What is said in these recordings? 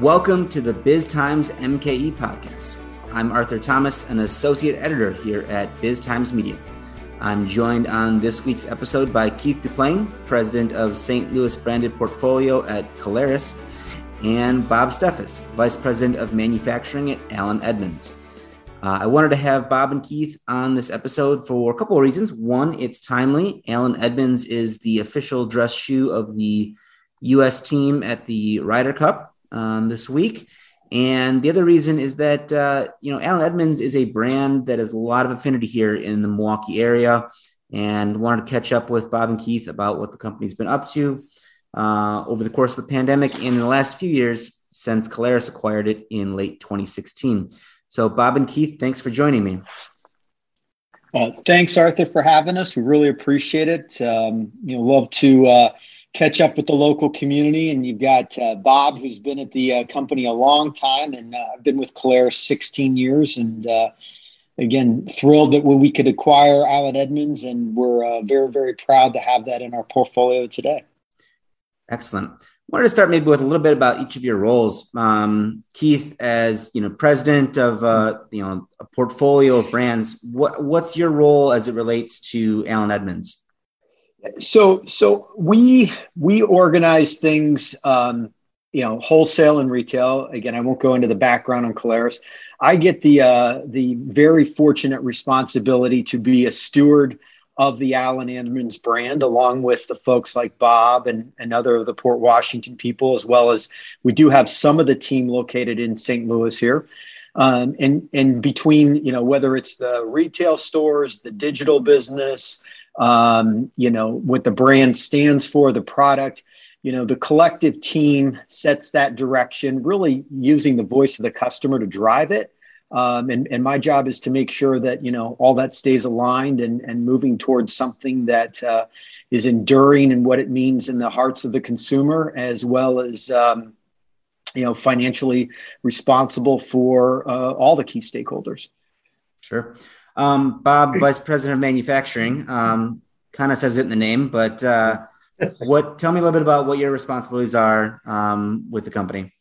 Welcome to the Biz Times MKE podcast. I'm Arthur Thomas, an associate editor here at Biz Times Media. I'm joined on this week's episode by Keith Duplain, president of St. Louis branded portfolio at Caleres, and Bob Steffes, vice president of manufacturing at Allen Edmonds. Uh, I wanted to have Bob and Keith on this episode for a couple of reasons. One, it's timely. Allen Edmonds is the official dress shoe of the U.S. team at the Ryder Cup um, this week. And the other reason is that, uh, you know, Allen Edmonds is a brand that has a lot of affinity here in the Milwaukee area and wanted to catch up with Bob and Keith about what the company's been up to uh, over the course of the pandemic and in the last few years since Caleres acquired it in late 2016. So, Bob and Keith, thanks for joining me. Uh, thanks, Arthur, for having us. We really appreciate it. Um, you know, love to uh, catch up with the local community. And you've got uh, Bob, who's been at the uh, company a long time, and uh, I've been with Caleres 16 years. And uh, again, thrilled that when we could acquire Allen Edmonds, and we're uh, very, very proud to have that in our portfolio today. Excellent. I wanted to start maybe with a little bit about each of your roles. Um, Keith, as you know, president of uh, you know a portfolio of brands, what what's your role as it relates to Allen Edmonds? So, so we we organize things, um, you know, wholesale and retail. Again, I won't go into the background on Caleres. I get the uh, the very fortunate responsibility to be a steward of the Allen Edmonds brand, along with the folks like Bob and, and other of the Port Washington people, as well as we do have some of the team located in St. Louis here. Um, and and between you know whether it's the retail stores, the digital business, um, you know, what the brand stands for, the product. You know, the collective team sets that direction, really using the voice of the customer to drive it. Um, and, and my job is to make sure that, you know, all that stays aligned and, and moving towards something that uh, is enduring and what it means in the hearts of the consumer, as well as, um, you know, financially responsible for uh, all the key stakeholders. Sure. Um, Bob, Vice President of Manufacturing, um, kind of says it in the name, but uh, what? Tell me a little bit about what your responsibilities are um, with the company.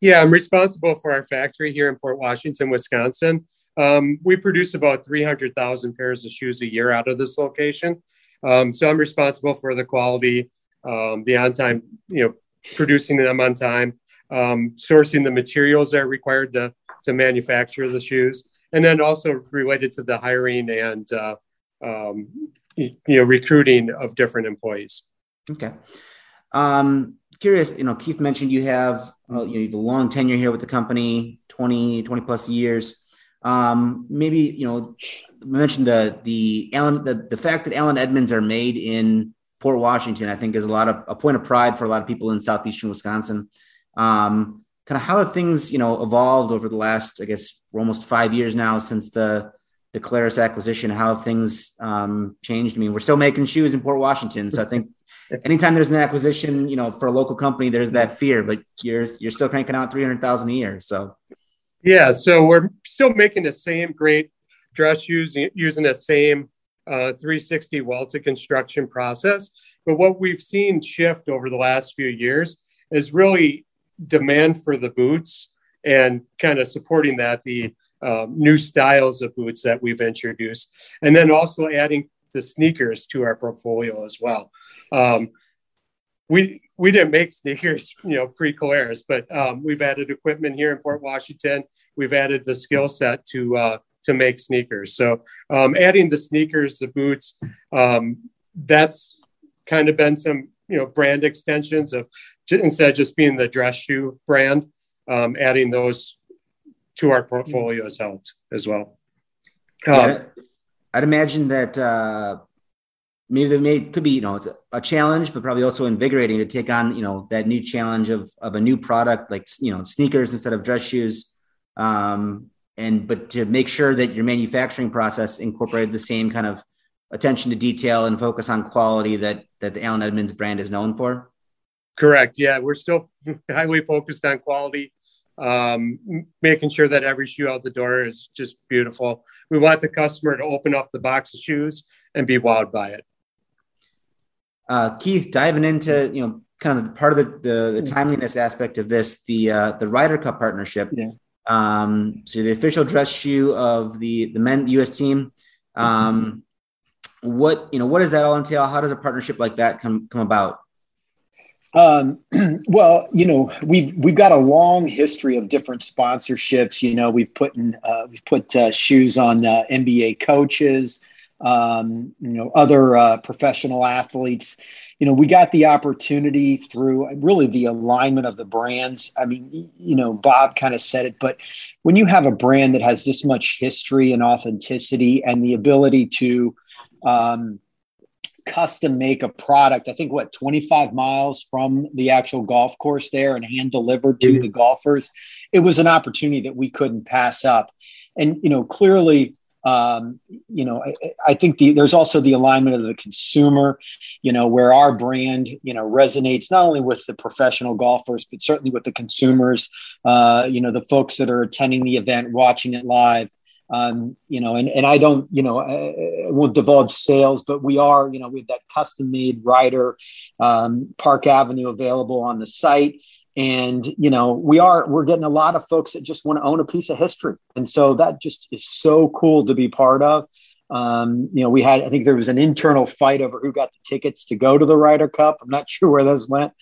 Yeah, I'm responsible for our factory here in Port Washington, Wisconsin. Um, we produce about 300,000 pairs of shoes a year out of this location. Um, so I'm responsible for the quality, um, the on time, you know, producing them on time, sourcing the materials that are required to, to manufacture the shoes and then also related to the hiring and uh, um, you know recruiting of different employees. Okay. Um, curious, you know, Keith mentioned you have you, know, you have a long tenure here with the company, 20, 20 plus years. Um, maybe you know, mentioned the the Allen the, the fact that Allen Edmonds are made in Port Washington, I think is a lot of a point of pride for a lot of people in southeastern Wisconsin. Um, kind of how have things you know evolved over the last i guess we're almost five years now since the the Caleres acquisition? How have things um, changed? I mean we're still making shoes in port washington so i think anytime there's an acquisition you know for a local company there's that fear but you're you're still cranking out 300000 a year so. Yeah so we're still making the same great dress shoes using the same uh, 360 welted construction process but what we've seen shift over the last few years is really demand for the boots and kind of supporting that the um, new styles of boots that we've introduced. And then also adding the sneakers to our portfolio as well. Um, we we didn't make sneakers you know pre Caleres but um, we've added equipment here in port washington. We've added the skill set to uh, to make sneakers. So um, adding the sneakers the boots um, that's kind of been some you know brand extensions of instead of just being the dress shoe brand, um, adding those to our portfolio has helped as well. Yeah, um, I'd imagine that uh, maybe there may could be you know it's a, a, challenge, but probably also invigorating to take on you know that new challenge of of a new product like you know sneakers instead of dress shoes. Um, and but to make sure that your manufacturing process incorporated the same kind of attention to detail and focus on quality that that the Allen Edmonds brand is known for. Correct. Yeah, we're still highly focused on quality, um, making sure that every shoe out the door is just beautiful. We want the customer to open up the box of shoes and be wowed by it. Uh, Keith, diving into you know kind of part of the, the, the mm-hmm. timeliness aspect of this, the uh, the Ryder Cup partnership. Yeah. Um, so the official dress shoe of the the men U.S. team. Um, what you know, what does that all entail? How does a partnership like that come come about? Um, well, you know, we've we've got a long history of different sponsorships. You know, we've put in, uh, we've put uh, shoes on uh, NBA coaches, um, you know, other uh, professional athletes. You know, we got the opportunity through really the alignment of the brands. I mean, you know, Bob kind of said it, but when you have a brand that has this much history and authenticity and the ability to um, custom make a product. I think what 25 miles from the actual golf course there and hand delivered to mm-hmm. the golfers. It was an opportunity that we couldn't pass up. And you know, clearly, um, you know, I, I think the, there's also the alignment of the consumer. You know, where our brand you know resonates not only with the professional golfers but certainly with the consumers. Uh, you know, the folks that are attending the event, watching it live. Um, you know, and, and I don't, you know, won't divulge sales, but we are, you know, we have that custom made Ryder, um, Park Avenue available on the site. And, you know, we are, we're getting a lot of folks that just want to own a piece of history. And so that just is so cool to be part of. Um, you know, we had, I think there was an internal fight over who got the tickets to go to the Ryder Cup. I'm not sure where those went,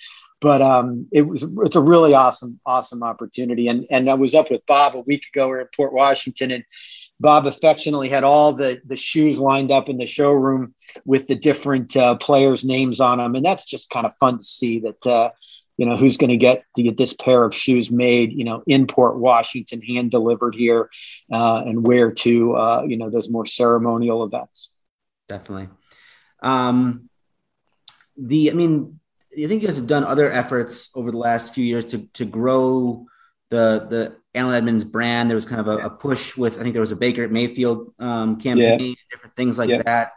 but um, it was it's a really awesome awesome opportunity and and I was up with Bob a week ago we're in Port Washington and Bob affectionately had all the the shoes lined up in the showroom with the different uh, players names on them and that's just kind of fun to see that uh, you know who's going to get to get this pair of shoes made you know in Port Washington hand delivered here uh, and where to uh, you know those more ceremonial events definitely um the I mean I think you guys have done other efforts over the last few years to to grow the the Allen Edmonds brand. There was kind of a, a push with I think there was a Baker Mayfield um, campaign, yeah. different things like yeah. that.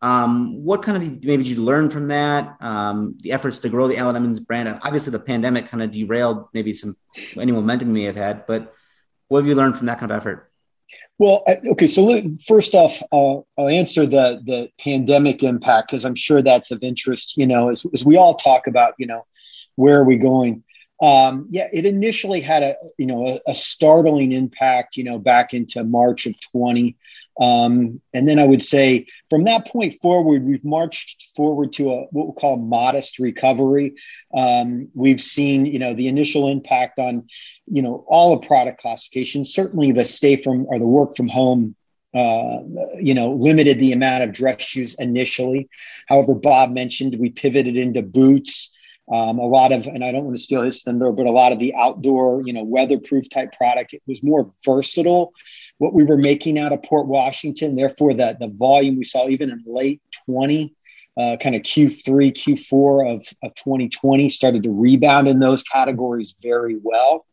Um, what kind of maybe did you learn from that? Um, the efforts to grow the Allen Edmonds brand. Obviously, the pandemic kind of derailed maybe some any momentum you may have had, but what have you learned from that kind of effort? Well, okay. So first off, I'll, I'll answer the the pandemic impact because I'm sure that's of interest. You know, as, as we all talk about, you know, where are we going? Um, yeah, it initially had a you know a, a, startling impact. You know, back into March of 20. Um, and then I would say from that point forward, we've marched forward to a what we call modest recovery. Um, we've seen, you know, the initial impact on, you know, all of product classifications. Certainly, the stay from or the work from home uh, you know, limited the amount of dress shoes initially. However, Bob mentioned we pivoted into boots. Um, a lot of, and I don't want to steal his thunder, but a lot of the outdoor, you know, weatherproof type product. It was more versatile what we were making out of Port Washington. Therefore, the, the volume we saw even in late 20, uh, kind of Q3, Q4 of, of 2020 started to rebound in those categories very well.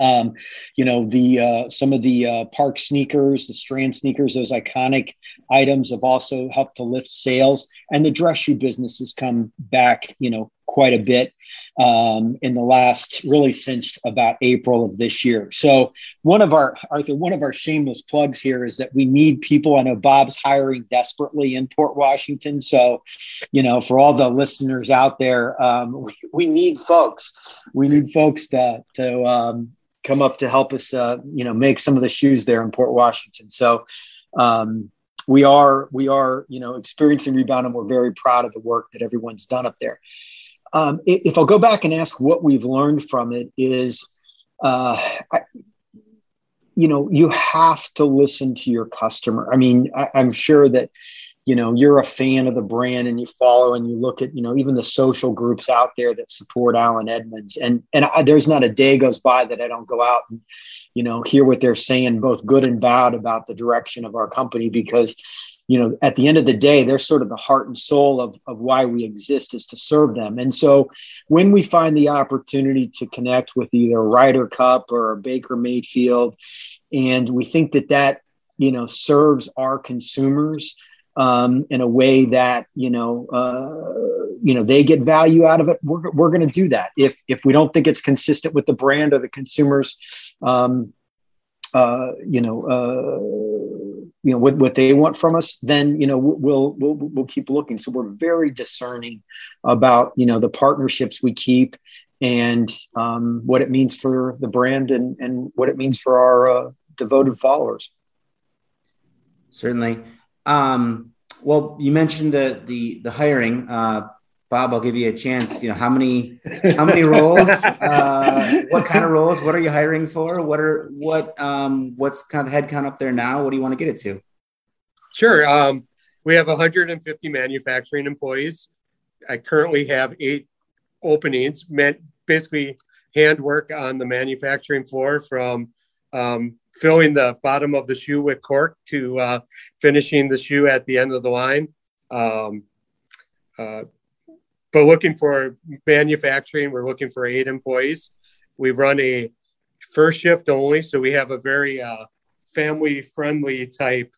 Um, you know, the uh, some of the uh, park sneakers, the strand sneakers, those iconic items have also helped to lift sales, and the dress shoe business has come back, you know, quite a bit um, in the last really since about April of this year. So one of our Arthur, one of our shameless plugs here is that we need people. I know Bob's hiring desperately in Port Washington. So, you know, for all the listeners out there, um, we, we need folks. We need folks to to um, come up to help us, uh, you know, make some of the shoes there in Port Washington. So. Um, we are we are you know experiencing rebound and we're very proud of the work that everyone's done up there um, if I'll go back and ask what we've learned from it is, uh, I, you know, you have to listen to your customer. I mean, I, I'm sure that, you know, you're a fan of the brand and you follow and you look at, you know, even the social groups out there that support Allen Edmonds. And and I, there's not a day goes by that I don't go out and, you know, hear what they're saying, both good and bad about the direction of our company because you know, at the end of the day, they're sort of the heart and soul of, of why we exist is to serve them. And so when we find the opportunity to connect with either Ryder Cup or Baker Mayfield, and we think that that, you know, serves our consumers um, in a way that, you know, uh, you know, they get value out of it, we're, we're going to do that. If, if we don't think it's consistent with the brand or the consumers, um, uh, you know, uh, you know what, what they want from us then you know we'll, we'll we'll keep looking. So we're very discerning about you know the partnerships we keep and um, what it means for the brand and and what it means for our uh, devoted followers. Certainly. Um, well you mentioned the the the hiring uh, Bob, I'll give you a chance. You know, how many how many roles? Uh, what kind of roles? What are you hiring for? What are what um, what's kind of the head count up there now? What do you want to get it to? Sure. Um, we have 150 manufacturing employees. I currently have eight openings, meant basically handwork on the manufacturing floor from um, filling the bottom of the shoe with cork to uh, finishing the shoe at the end of the line. Um, uh, but looking for manufacturing, we're looking for eight employees. We run a first shift only, so we have a very uh, family friendly type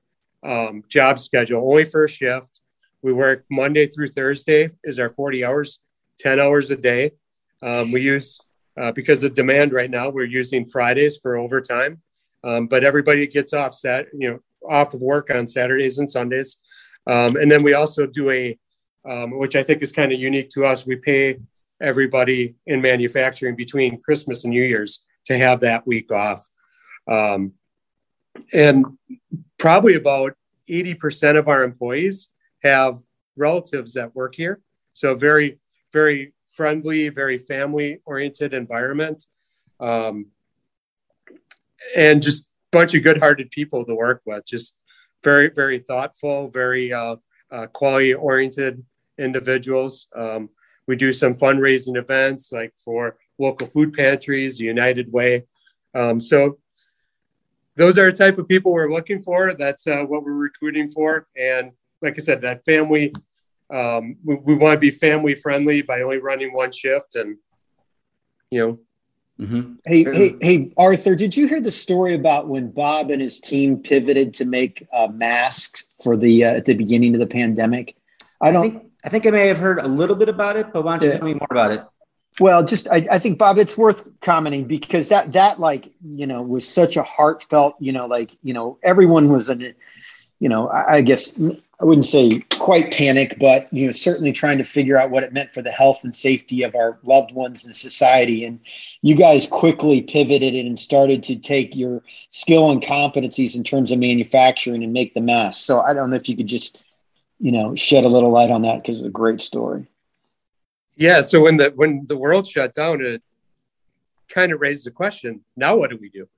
um, job schedule. Only first shift. We work Monday through Thursday is our 40 hours, 10 hours a day. Um, we use uh, because of demand right now, we're using Fridays for overtime. Um, but everybody gets off set, you know, off of work on Saturdays and Sundays. Um, and then we also do a um, which I think is kind of unique to us. We pay everybody in manufacturing between Christmas and New Year's to have that week off. Um, and probably about 80% of our employees have relatives that work here. So, very, very friendly, very family oriented environment. Um, and just a bunch of good hearted people to work with. Just very, very thoughtful, very uh, uh, quality oriented individuals. Um, we do some fundraising events like for local food pantries, the United Way. Um, so those are the type of people we're looking for. That's uh, what we're recruiting for. And like I said, that family, um, we, we want to be family friendly by only running one shift and, you know, Mm-hmm. Hey, hey, hey, Arthur! Did you hear the story about when Bob and his team pivoted to make uh, masks for the uh, at the beginning of the pandemic? I don't. I think, I think I may have heard a little bit about it, but why don't you yeah. tell me more about it? Well, just I, I, think Bob, it's worth commenting because that that like you know was such a heartfelt you know like you know everyone was in you know I, I guess I wouldn't say quite panic, but you know certainly trying to figure out what it meant for the health and safety of our loved ones and society. And you guys quickly pivoted and started to take your skill and competencies in terms of manufacturing and make the mask. So I don't know if you could just you know, shed a little light on that because it's a great story. Yeah. So when the when the world shut down, it kind of raised the question: Now what do we do?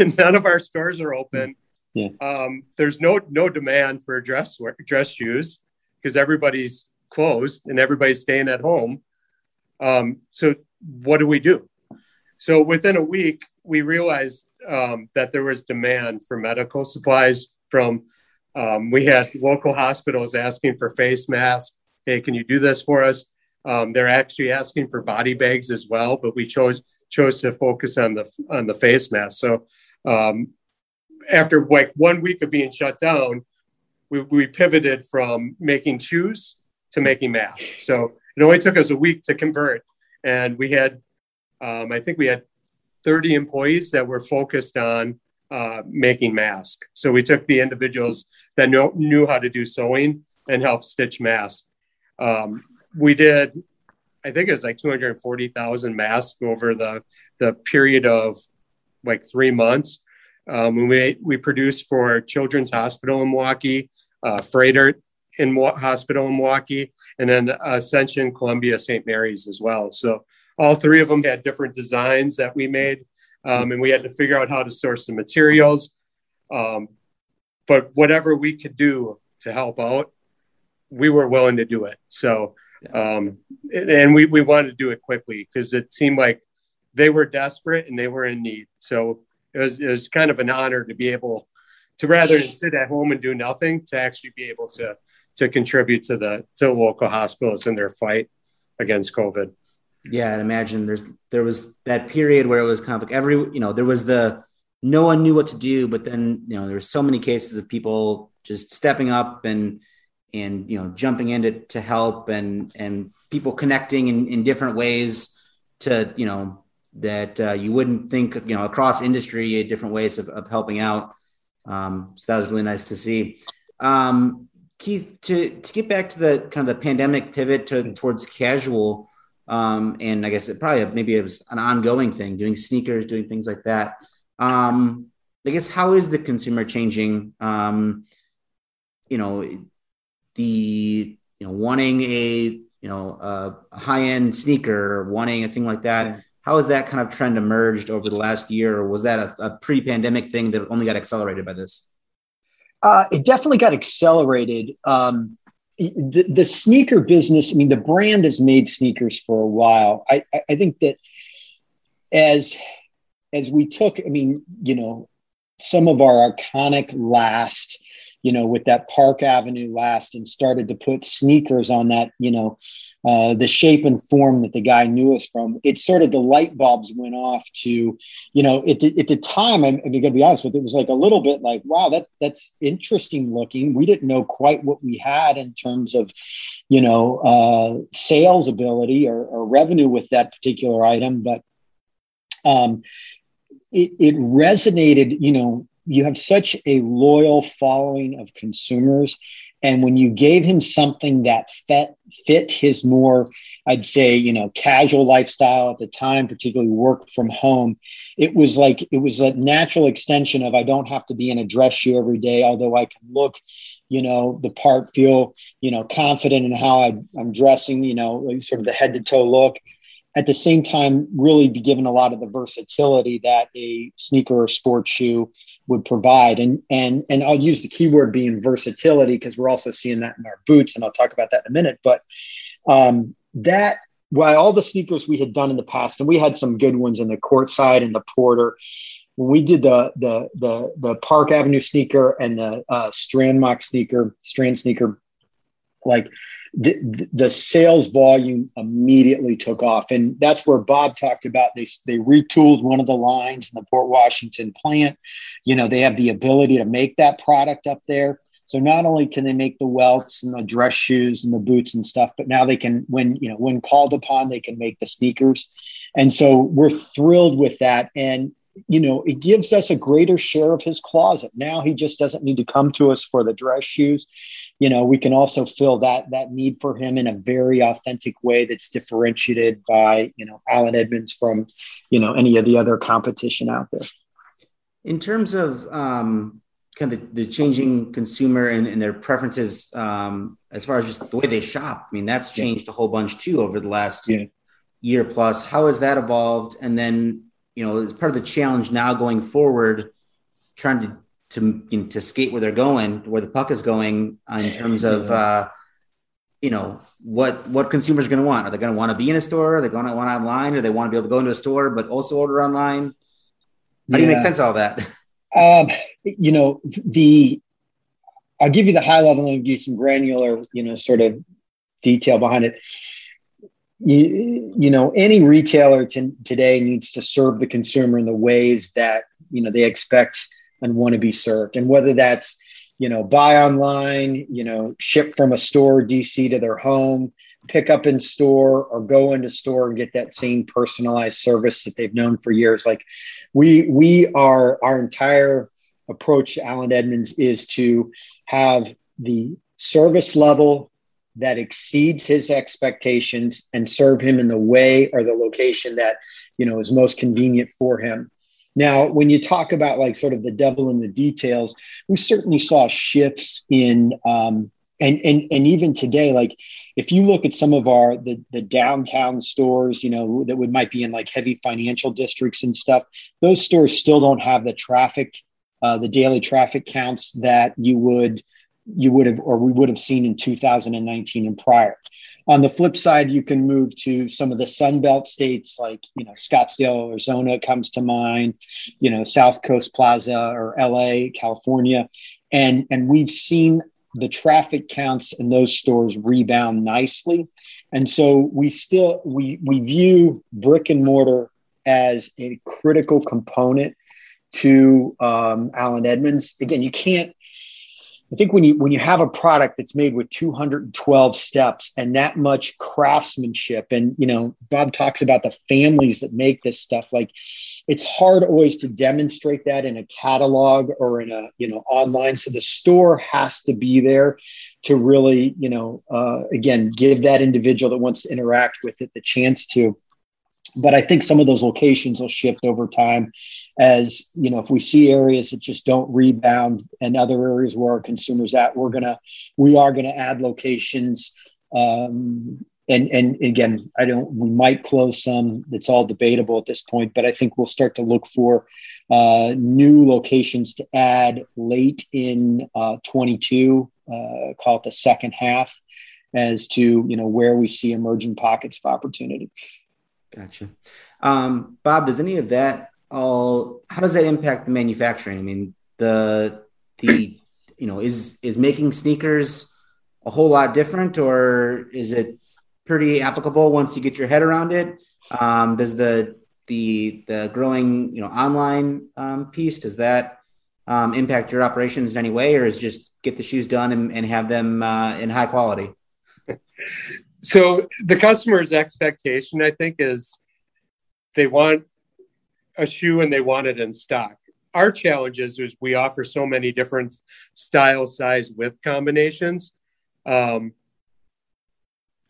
None of our stores are open. Yeah. Um, there's no no demand for dress dress shoes because everybody's closed and everybody's staying at home. Um, so what do we do? So within a week, we realized um, that there was demand for medical supplies from um, we had local hospitals asking for face masks. Hey, can you do this for us? Um, they're actually asking for body bags as well, but we chose chose to focus on the on the face mask. So um, after like one week of being shut down, we, we pivoted from making shoes to making masks. So it only took us a week to convert, and we had um, I think we had 30 employees that were focused on uh, making masks. So we took the individuals that know, knew how to do sewing and help stitch masks. Um, we did, I think it was like 240,000 masks over the, the period of like three months. Um, we, we produced for Children's Hospital in Milwaukee, uh, Froedtert in Hospital in Milwaukee, and then Ascension Columbia St. Mary's as well. So all three of them had different designs that we made, um, and we had to figure out how to source the materials. Um, but whatever we could do to help out, we were willing to do it. So, um, and we, we wanted to do it quickly because it seemed like they were desperate and they were in need. So it was, it was kind of an honor to be able to rather than sit at home and do nothing to actually be able to, to contribute to the, to local hospitals in their fight against COVID. Yeah. And imagine there's, there was that period where it was kind of like every, you know, there was the, no one knew what to do. But then, you know, there were so many cases of people just stepping up and and you know jumping in to, to help and and people connecting in, in different ways to you know that uh, you wouldn't think you know across industry different ways of, of helping out Um, so that was really nice to see. Um, Keith, to, to get back to the kind of the pandemic pivot to, towards casual, um, and I guess it probably maybe it was an ongoing thing, doing sneakers, doing things like that. Um, I guess how is the consumer changing? Um, you know, the you know wanting a you know a high end sneaker, or wanting a thing like that. Yeah. How has that kind of trend emerged over the last year, or was that a, a pre pandemic thing that only got accelerated by this? Uh, it definitely got accelerated. Um, the, the, sneaker business, I mean, the brand has made sneakers for a while. I, I think that as as we took, I mean, you know, some of our iconic last, you know, with that Park Avenue last and started to put sneakers on that, you know, uh, the shape and form that the guy knew us from. It sort of the light bulbs went off to, you know, at the, at the time, I'm, I'm going to be honest with it, it was like a little bit like, wow, that that's interesting looking. We didn't know quite what we had in terms of, you know, uh, sales ability or, or revenue with that particular item, but um, it, it resonated, you know, you have such a loyal following of consumers. And when you gave him something that fit, fit his more, I'd say, you know, casual lifestyle at the time, particularly work from home, it was like it was a natural extension of I don't have to be in a dress shoe every day, although I can look, you know, the part, feel, you know, confident in how I, I'm dressing, you know, sort of the head to toe look at the same time really be given a lot of the versatility that a sneaker or sports shoe would provide. And and and i'll use the keyword being versatility because we're also seeing that in our boots and i'll talk about that in a minute. But um, that while all the sneakers we had done in the past and we had some good ones in the courtside and the porter when we did the the the, the park avenue sneaker and the uh, strand mock sneaker strand sneaker like the, the sales volume immediately took off. And that's where Bob talked about they, they retooled one of the lines in the Port Washington plant. You know, they have the ability to make that product up there. So not only can they make the welts and the dress shoes and the boots and stuff, but now they can, when you know, when called upon, they can make the sneakers. And so we're thrilled with that. And you know, it gives us a greater share of his closet. Now he just doesn't need to come to us for the dress shoes you know we can also fill that that need for him in a very authentic way that's differentiated by you know Allen Edmonds from you know any of the other competition out there. In terms of um, kind of the, the changing consumer and, and their preferences, um, as far as just the way they shop, I mean that's changed yeah. a whole bunch too over the last yeah. year plus. How has that evolved? And then you know it's part of the challenge now going forward, trying to to you know, to skate where they're going, where the puck is going, uh, in terms of uh, you know what what consumers are going to want. Are they going to want to be in a store? Are they going to want online? Or they want to be able to go into a store but also order online? How yeah. do you make sense of all that? Um, you know the. I'll give you the high level and give you some granular, you know, sort of detail behind it. You, you know, any retailer today needs to serve the consumer in the ways that you know they expect and want to be served. And whether that's, you know, buy online, you know, ship from a store DC to their home, pick up in store, or go into store and get that same personalized service that they've known for years. Like we we are our entire approach to Allen Edmonds is to have the service level that exceeds his expectations and serve him in the way or the location that you know is most convenient for him. Now, when you talk about like sort of the devil in the details, we certainly saw shifts in um, and and and even today, like if you look at some of our the the downtown stores, you know, that would might be in like heavy financial districts and stuff, those stores still don't have the traffic, uh, the daily traffic counts that you would you would have or we would have seen in 2019 and prior. On the flip side, you can move to some of the Sun Belt states like, you know, Scottsdale, Arizona comes to mind, you know, South Coast Plaza or LA, California. And, and we've seen the traffic counts in those stores rebound nicely. And so we still, we, we view brick and mortar as a critical component to um, Allen Edmonds. Again, you can't I think when you when you have a product that's made with 212 steps and that much craftsmanship, and you know, Bob talks about the families that make this stuff. Like, it's hard always to demonstrate that in a catalog or in a you know online. So the store has to be there to really you know uh, again give that individual that wants to interact with it the chance to but I think some of those locations will shift over time as you know if we see areas that just don't rebound and other areas where our consumers at we're gonna we are gonna add locations um, and and again I don't we might close some it's all debatable at this point but I think we'll start to look for uh, new locations to add late in uh, 22 uh, call it the second half as to you know where we see emerging pockets of opportunity. Gotcha. Um, Bob, does any of that all? How does that impact manufacturing? I mean, the the you know is is making sneakers a whole lot different, or is it pretty applicable once you get your head around it? Um, does the the the growing you know online um, piece does that um, impact your operations in any way, or is just get the shoes done and, and have them uh, in high quality? So the customer's expectation, I think, is they want a shoe and they want it in stock. Our challenge is, is we offer so many different style, size, width combinations. Um,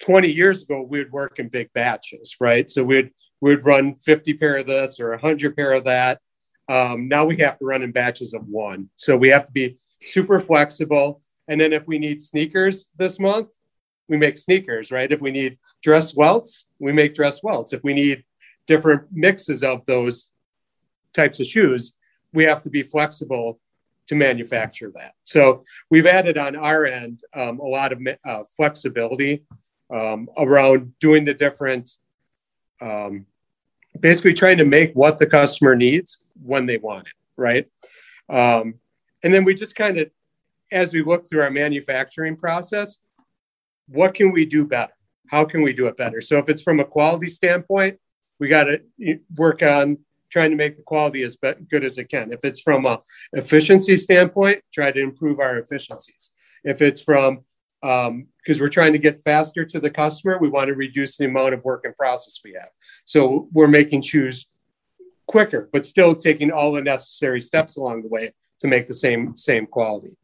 20 years ago, we would work in big batches, right? So we'd we'd run 50 pair of this or 100 pair of that. Um, now we have to run in batches of one. So we have to be super flexible. And then if we need sneakers this month, we make sneakers, right? If we need dress welts, we make dress welts. If we need different mixes of those types of shoes, we have to be flexible to manufacture that. So we've added on our end um, a lot of uh, flexibility um, around doing the different, um, basically trying to make what the customer needs when they want it, right? Um, and then we just kind of, as we look through our manufacturing process, what can we do better? How can we do it better? So if it's from a quality standpoint, we got to work on trying to make the quality as good as it can. If it's from a efficiency standpoint, try to improve our efficiencies. If it's from because um, we're trying to get faster to the customer, we want to reduce the amount of work and process we have. So we're making shoes quicker, but still taking all the necessary steps along the way to make the same same quality.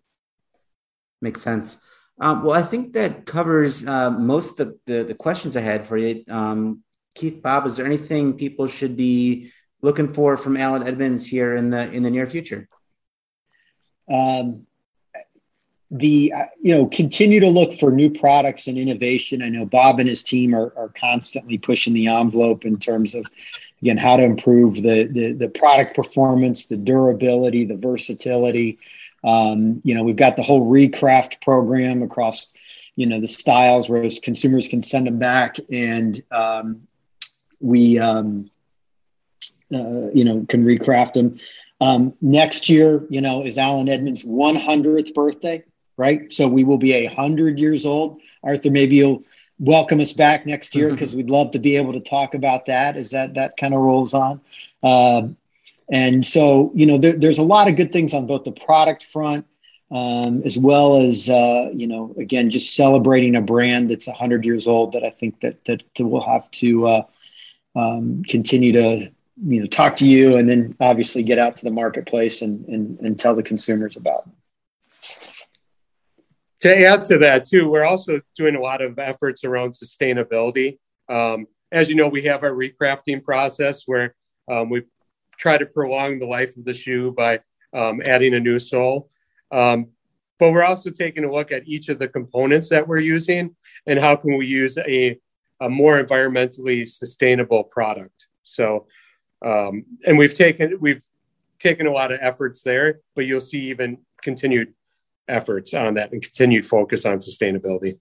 Makes sense. Um, well, I think that covers uh, most of the, the questions I had for you. Um, Keith, Bob, is there anything people should be looking for from Allen Edmonds here in the in the near future? Um, the uh, you know continue to look for new products and innovation. I know Bob and his team are, are constantly pushing the envelope in terms of again how to improve the the, the product performance, the durability, the versatility. Um, you know, we've got the whole recraft program across, you know, the styles where consumers can send them back and um, we, um, uh, you know, can recraft them. Um, next year, you know, is Allen Edmonds' 100th birthday, right? So we will be a hundred years old. Arthur, maybe you'll welcome us back next year because we'd love to be able to talk about that as that that kind of rolls on. Uh, and so, you know, there, there's a lot of good things on both the product front um, as well as, uh, you know, again, just celebrating a brand that's 100 years old that I think that, that, that we'll have to uh, um, continue to, you know, talk to you and then obviously get out to the marketplace and, and, and tell the consumers about. To add to that, too, we're also doing a lot of efforts around sustainability. Um, as you know, we have our recrafting process where um, we try to prolong the life of the shoe by um, adding a new sole. Um, but we're also taking a look at each of the components that we're using and how can we use a, a more environmentally sustainable product. So, um, and we've taken we've taken a lot of efforts there, but you'll see even continued efforts on that and continued focus on sustainability.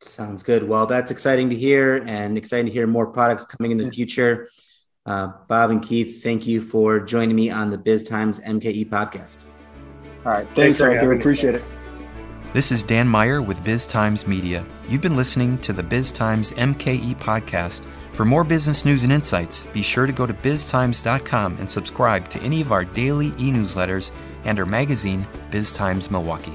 Sounds good. Well, that's exciting to hear and exciting to hear more products coming in the future. Uh, Bob and Keith, thank you for joining me on the Biz Times MKE podcast. All right. Thanks, thanks Arthur. Appreciate it. This is Dan Meyer with Biz Times Media. You've been listening to the Biz Times MKE podcast. For more business news and insights, be sure to go to biztimes.com and subscribe to any of our daily e newsletters and our magazine, Biz Times Milwaukee.